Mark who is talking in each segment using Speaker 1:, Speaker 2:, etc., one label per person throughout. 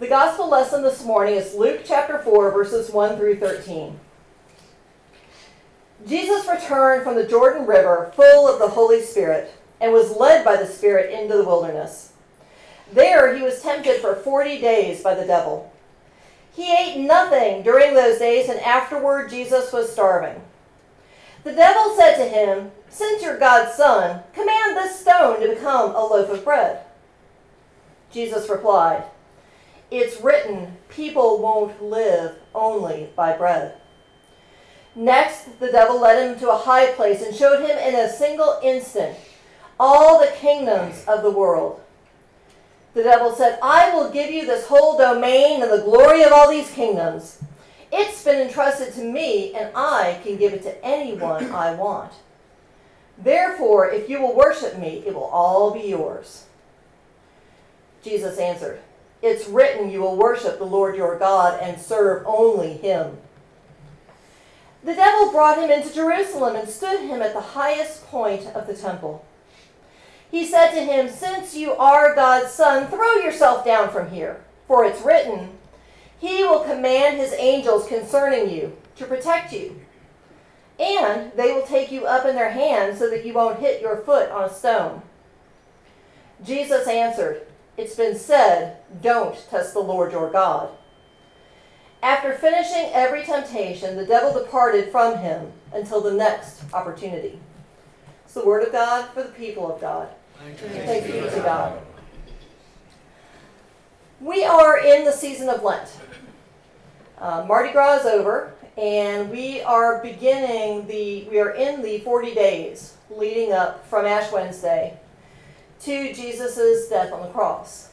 Speaker 1: The gospel lesson this morning is Luke chapter 4, verses 1 through 13. Jesus returned from the Jordan River full of the Holy Spirit and was led by the Spirit into the wilderness. There he was tempted for 40 days by the devil. He ate nothing during those days, and afterward Jesus was starving. The devil said to him, Since you're God's son, command this stone to become a loaf of bread. Jesus replied, written, people won't live only by bread. Next, the devil led him to a high place and showed him in a single instant all the kingdoms of the world. The devil said, I will give you this whole domain and the glory of all these kingdoms. It's been entrusted to me, and I can give it to anyone I want. Therefore, if you will worship me, it will all be yours. Jesus answered, It's written, you will worship the Lord your God and serve only him. The devil brought him into Jerusalem and stood him at the highest point of the temple. He said to him, Since you are God's son, throw yourself down from here, for it's written, He will command His angels concerning you to protect you. And they will take you up in their hands so that you won't hit your foot on a stone. Jesus answered, It's been said, Don't test the Lord your God. After finishing every temptation, the devil departed from him until the next opportunity. It's the word of God for the people of God. Thanks be to God. We are in the season of Lent. Uh, Mardi Gras is over, and we are beginning the, we are in the 40 days leading up from Ash Wednesday to Jesus' death on the cross.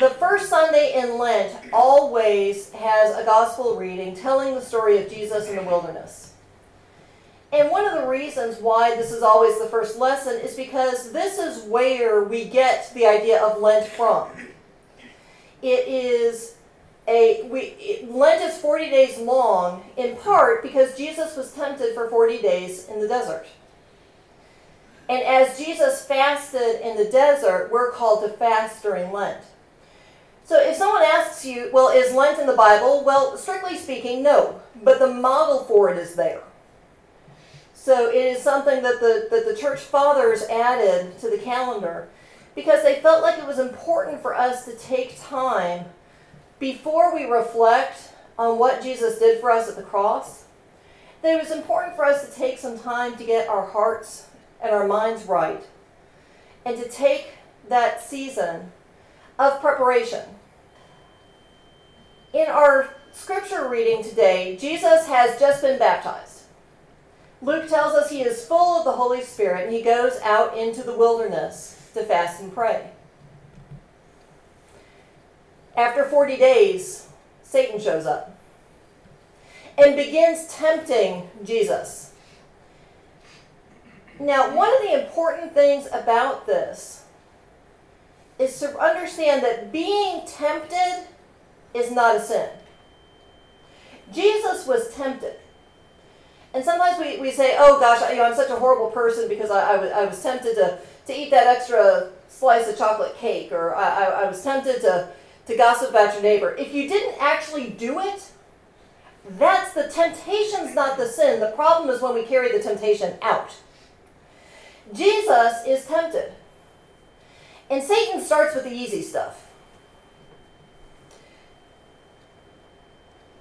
Speaker 1: The first Sunday in Lent always has a gospel reading telling the story of Jesus in the wilderness. And one of the reasons why this is always the first lesson is because this is where we get the idea of Lent from. It is a we it, Lent is 40 days long in part because Jesus was tempted for 40 days in the desert. And as Jesus fasted in the desert, we're called to fast during Lent. So if someone asks you, well, is Lent in the Bible? Well, strictly speaking, no. But the model for it is there. So it is something that the, that the church fathers added to the calendar because they felt like it was important for us to take time before we reflect on what Jesus did for us at the cross. That it was important for us to take some time to get our hearts and our minds right and to take that season of preparation in our scripture reading today, Jesus has just been baptized. Luke tells us he is full of the Holy Spirit and he goes out into the wilderness to fast and pray. After 40 days, Satan shows up and begins tempting Jesus. Now, one of the important things about this is to understand that being tempted is not a sin. Jesus was tempted. And sometimes we, we say, oh gosh, you know, I'm such a horrible person because I, I, was, I was tempted to, to eat that extra slice of chocolate cake, or I, I, I was tempted to, to gossip about your neighbor. If you didn't actually do it, that's the temptation's not the sin. The problem is when we carry the temptation out. Jesus is tempted. And Satan starts with the easy stuff.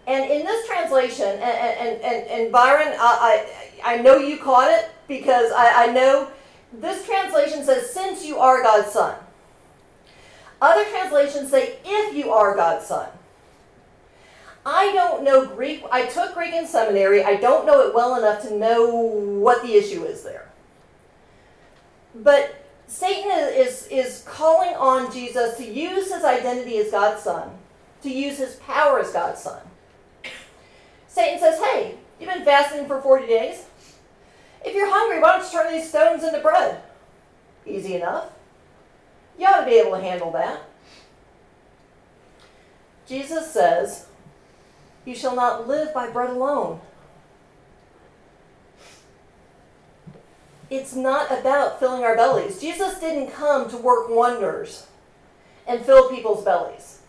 Speaker 1: And in this translation, and, and, and, and Byron, I, I, I know you caught it because I, I know this translation says, since you are God's son. Other translations say, if you are God's son. I don't know Greek. I took Greek in seminary. I don't know it well enough to know what the issue is there. But Satan is, is calling on Jesus to use his identity as God's son, to use his power as God's son. Satan says, Hey, you've been fasting for 40 days. If you're hungry, why don't you turn these stones into bread? Easy enough. You ought to be able to handle that. Jesus says, You shall not live by bread alone. It's not about filling our bellies. Jesus didn't come to work wonders and fill people's bellies.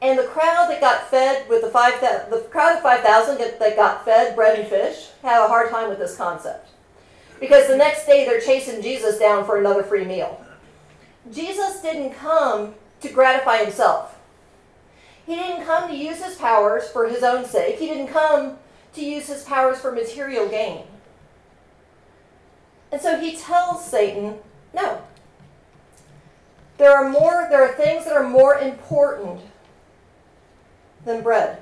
Speaker 1: And the crowd that got fed with the five the crowd of five thousand that got fed bread and fish had a hard time with this concept, because the next day they're chasing Jesus down for another free meal. Jesus didn't come to gratify himself. He didn't come to use his powers for his own sake. He didn't come to use his powers for material gain. And so he tells Satan, no. There are more there are things that are more important than bread.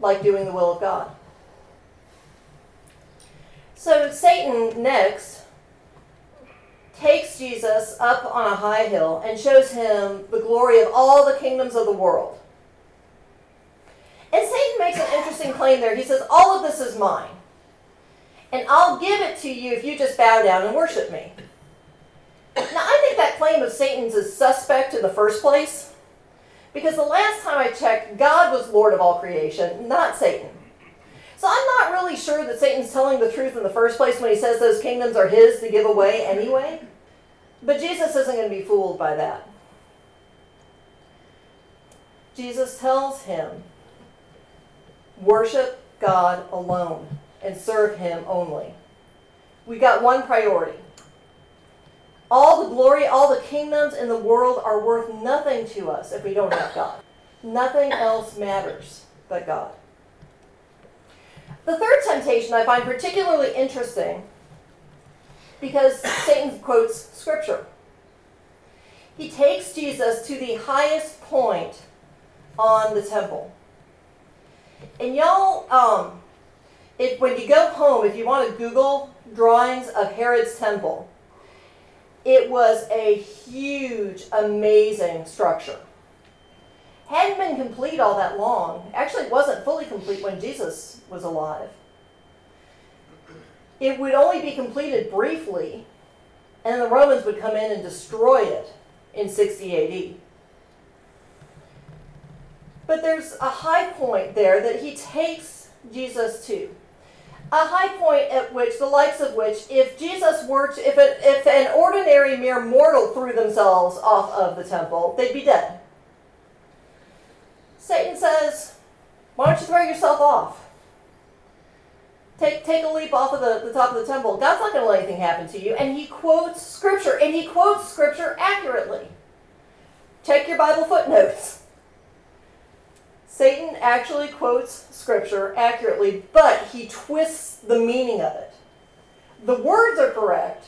Speaker 1: Like doing the will of God. So Satan next takes Jesus up on a high hill and shows him the glory of all the kingdoms of the world. And Satan makes an interesting claim there. He says, All of this is mine and I'll give it to you if you just bow down and worship me. Now, I think that claim of Satan's is suspect in the first place, because the last time I checked, God was Lord of all creation, not Satan. So I'm not really sure that Satan's telling the truth in the first place when he says those kingdoms are his to give away anyway. But Jesus isn't going to be fooled by that. Jesus tells him, worship God alone and serve Him only. We got one priority. All the glory, all the kingdoms in the world are worth nothing to us if we don't have God. Nothing else matters but God. The third temptation I find particularly interesting because Satan quotes Scripture. He takes Jesus to the highest point on the temple. And y'all, um, when you go home, if you want to Google drawings of Herod's temple, it was a huge, amazing structure. Hadn't been complete all that long. Actually, wasn't fully complete when Jesus was alive. It would only be completed briefly, and the Romans would come in and destroy it in 60 AD. But there's a high point there that he takes Jesus to a high point at which the likes of which if jesus were to if, if an ordinary mere mortal threw themselves off of the temple they'd be dead. Satan says why don't you throw yourself off? Take, take a leap off of the, the top of the temple. God's not going to let anything happen to you. And he quotes scripture and he quotes scripture accurately. Check your bible footnotes Satan actually quotes scripture accurately, but he twists the meaning of it. The words are correct,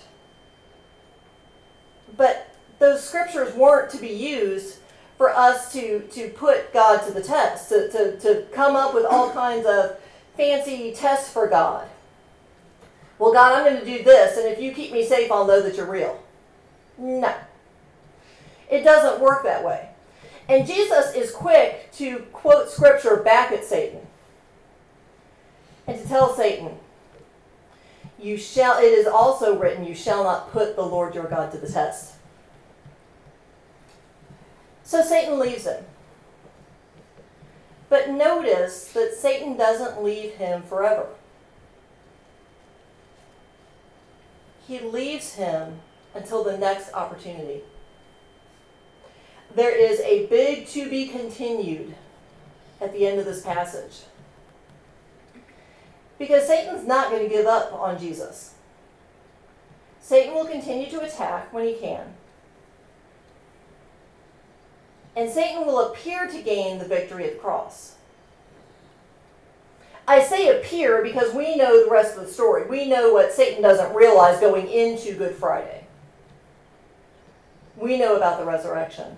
Speaker 1: but those scriptures weren't to be used for us to, to put God to the test, to, to, to come up with all kinds of fancy tests for God. Well, God, I'm going to do this, and if you keep me safe, I'll know that you're real. No. It doesn't work that way. And Jesus is quick to quote scripture back at Satan and to tell Satan, you shall it is also written, you shall not put the Lord your God to the test. So Satan leaves him. But notice that Satan doesn't leave him forever. He leaves him until the next opportunity there is a big to be continued at the end of this passage. Because Satan's not going to give up on Jesus. Satan will continue to attack when he can. And Satan will appear to gain the victory at the cross. I say appear because we know the rest of the story. We know what Satan doesn't realize going into Good Friday. We know about the resurrection.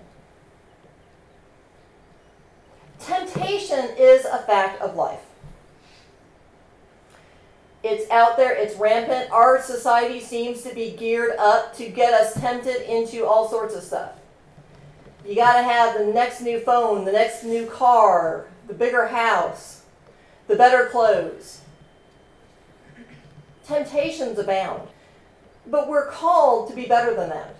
Speaker 1: Temptation is a fact of life. It's out there, it's rampant. Our society seems to be geared up to get us tempted into all sorts of stuff. You got to have the next new phone, the next new car, the bigger house, the better clothes. Temptations abound. But we're called to be better than that.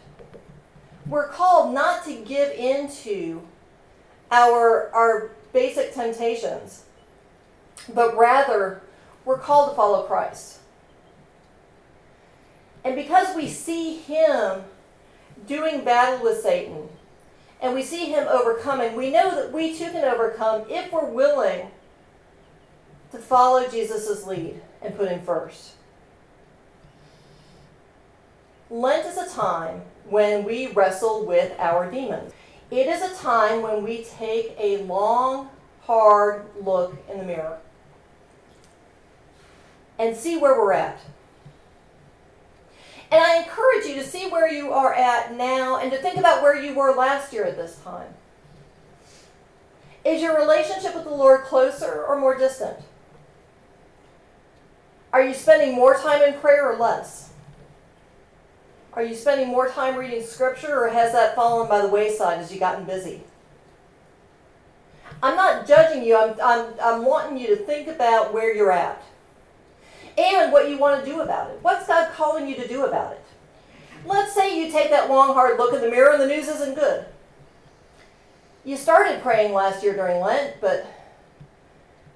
Speaker 1: We're called not to give into our, our basic temptations, but rather we're called to follow Christ. And because we see Him doing battle with Satan, and we see him overcoming, we know that we too can overcome if we're willing to follow Jesus' lead and put him first. Lent is a time when we wrestle with our demons. It is a time when we take a long, hard look in the mirror and see where we're at. And I encourage you to see where you are at now and to think about where you were last year at this time. Is your relationship with the Lord closer or more distant? Are you spending more time in prayer or less? Are you spending more time reading scripture or has that fallen by the wayside as you've gotten busy? I'm not judging you, I'm, I'm, I'm wanting you to think about where you're at and what you want to do about it. What's God calling you to do about it? Let's say you take that long, hard look in the mirror and the news isn't good. You started praying last year during Lent, but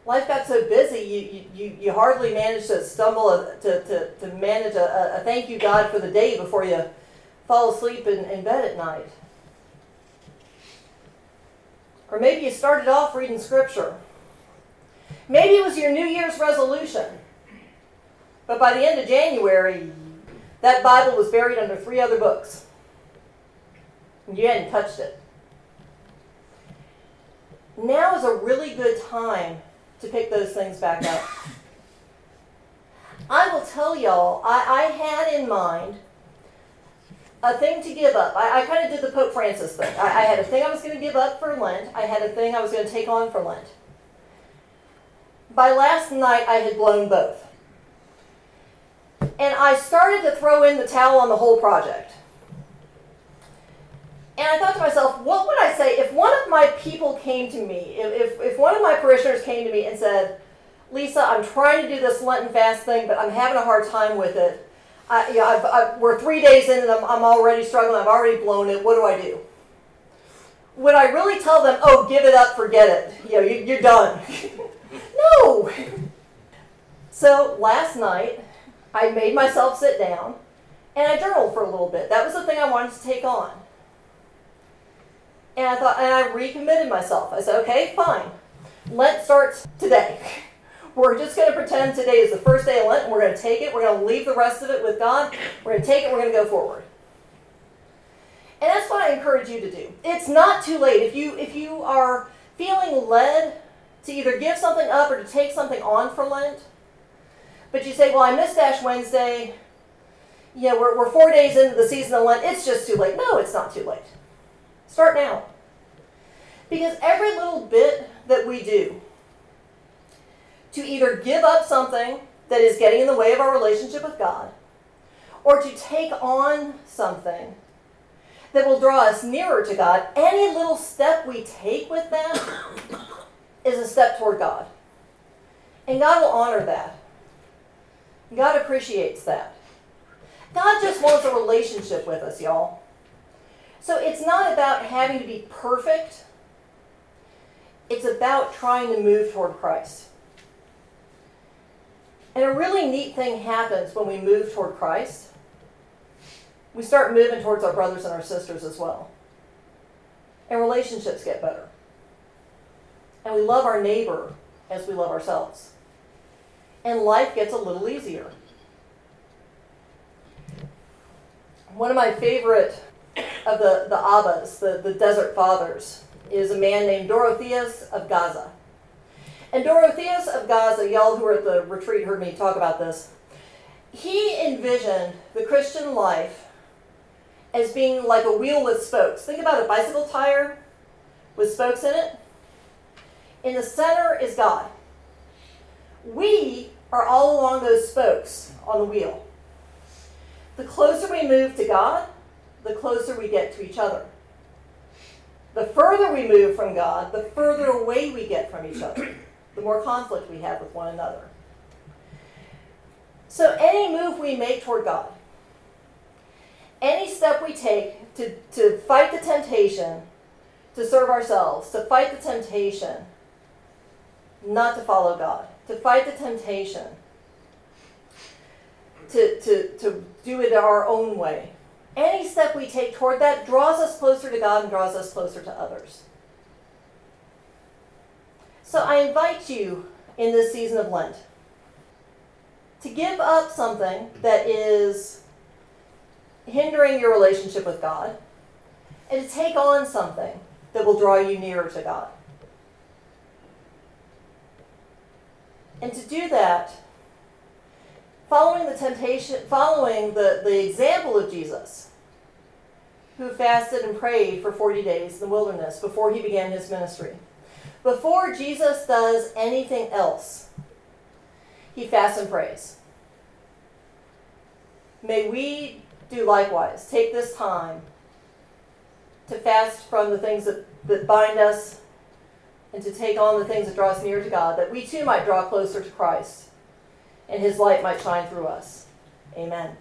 Speaker 1: life got so busy you, you, you hardly managed to stumble a, to, to, to manage a, a thank you God for the day before you fall asleep in, in bed at night. Or maybe you started off reading scripture. Maybe it was your New Year's resolution. But by the end of January, that Bible was buried under three other books. And you hadn't touched it. Now is a really good time to pick those things back up. I will tell y'all, I, I had in mind a thing to give up. I, I kind of did the Pope Francis thing. I, I had a thing I was going to give up for Lent, I had a thing I was going to take on for Lent. By last night, I had blown both. And I started to throw in the towel on the whole project. And I thought to myself, what would I say if one of my people came to me, if, if, one of my parishioners came to me and said, Lisa, I'm trying to do this Lenten fast thing, but I'm having a hard time with it. I've, I, we're three days in and I'm, I'm already struggling. I've already blown it. What do I do? Would I really tell them, oh, give it up, forget it? You know, you, you're done. no. So last night, I made myself sit down and I journaled for a little bit. That was the thing I wanted to take on. And I thought, and I recommitted myself. I said, okay, fine. Lent starts today. We're just going to pretend today is the first day of Lent, and we're going to take it. We're going to leave the rest of it with God. We're going to take it. We're going to go forward. And that's what I encourage you to do. It's not too late if you if you are feeling led to either give something up or to take something on for Lent. But you say, well, I missed Ash Wednesday. Yeah, we're, we're four days into the season of Lent. It's just too late. No, it's not too late. Start now. Because every little bit that we do to either give up something that is getting in the way of our relationship with God or to take on something that will draw us nearer to God, any little step we take with that is a step toward God. And God will honor that. God appreciates that. God just wants a relationship with us, y'all. So it's not about having to be perfect, it's about trying to move toward Christ. And a really neat thing happens when we move toward Christ. We start moving towards our brothers and our sisters as well. And relationships get better. And we love our neighbor as we love ourselves. And life gets a little easier. One of my favorite of the, the Abbas, the, the desert fathers, is a man named Dorotheus of Gaza. And Dorotheus of Gaza, y'all who were at the retreat heard me talk about this. He envisioned the Christian life as being like a wheel with spokes. Think about a bicycle tire with spokes in it. In the center is God. We are all along those spokes on the wheel. The closer we move to God, the closer we get to each other. The further we move from God, the further away we get from each other, the more conflict we have with one another. So, any move we make toward God, any step we take to, to fight the temptation to serve ourselves, to fight the temptation not to follow God, to fight the temptation to, to, to do it our own way, any step we take toward that draws us closer to God and draws us closer to others. So I invite you in this season of Lent to give up something that is hindering your relationship with God and to take on something that will draw you nearer to God. And to do that, following the temptation, following the, the example of Jesus, who fasted and prayed for 40 days in the wilderness before he began his ministry. Before Jesus does anything else, he fasts and prays. May we do likewise. Take this time to fast from the things that, that bind us and to take on the things that draw us near to God, that we too might draw closer to Christ and his light might shine through us. Amen.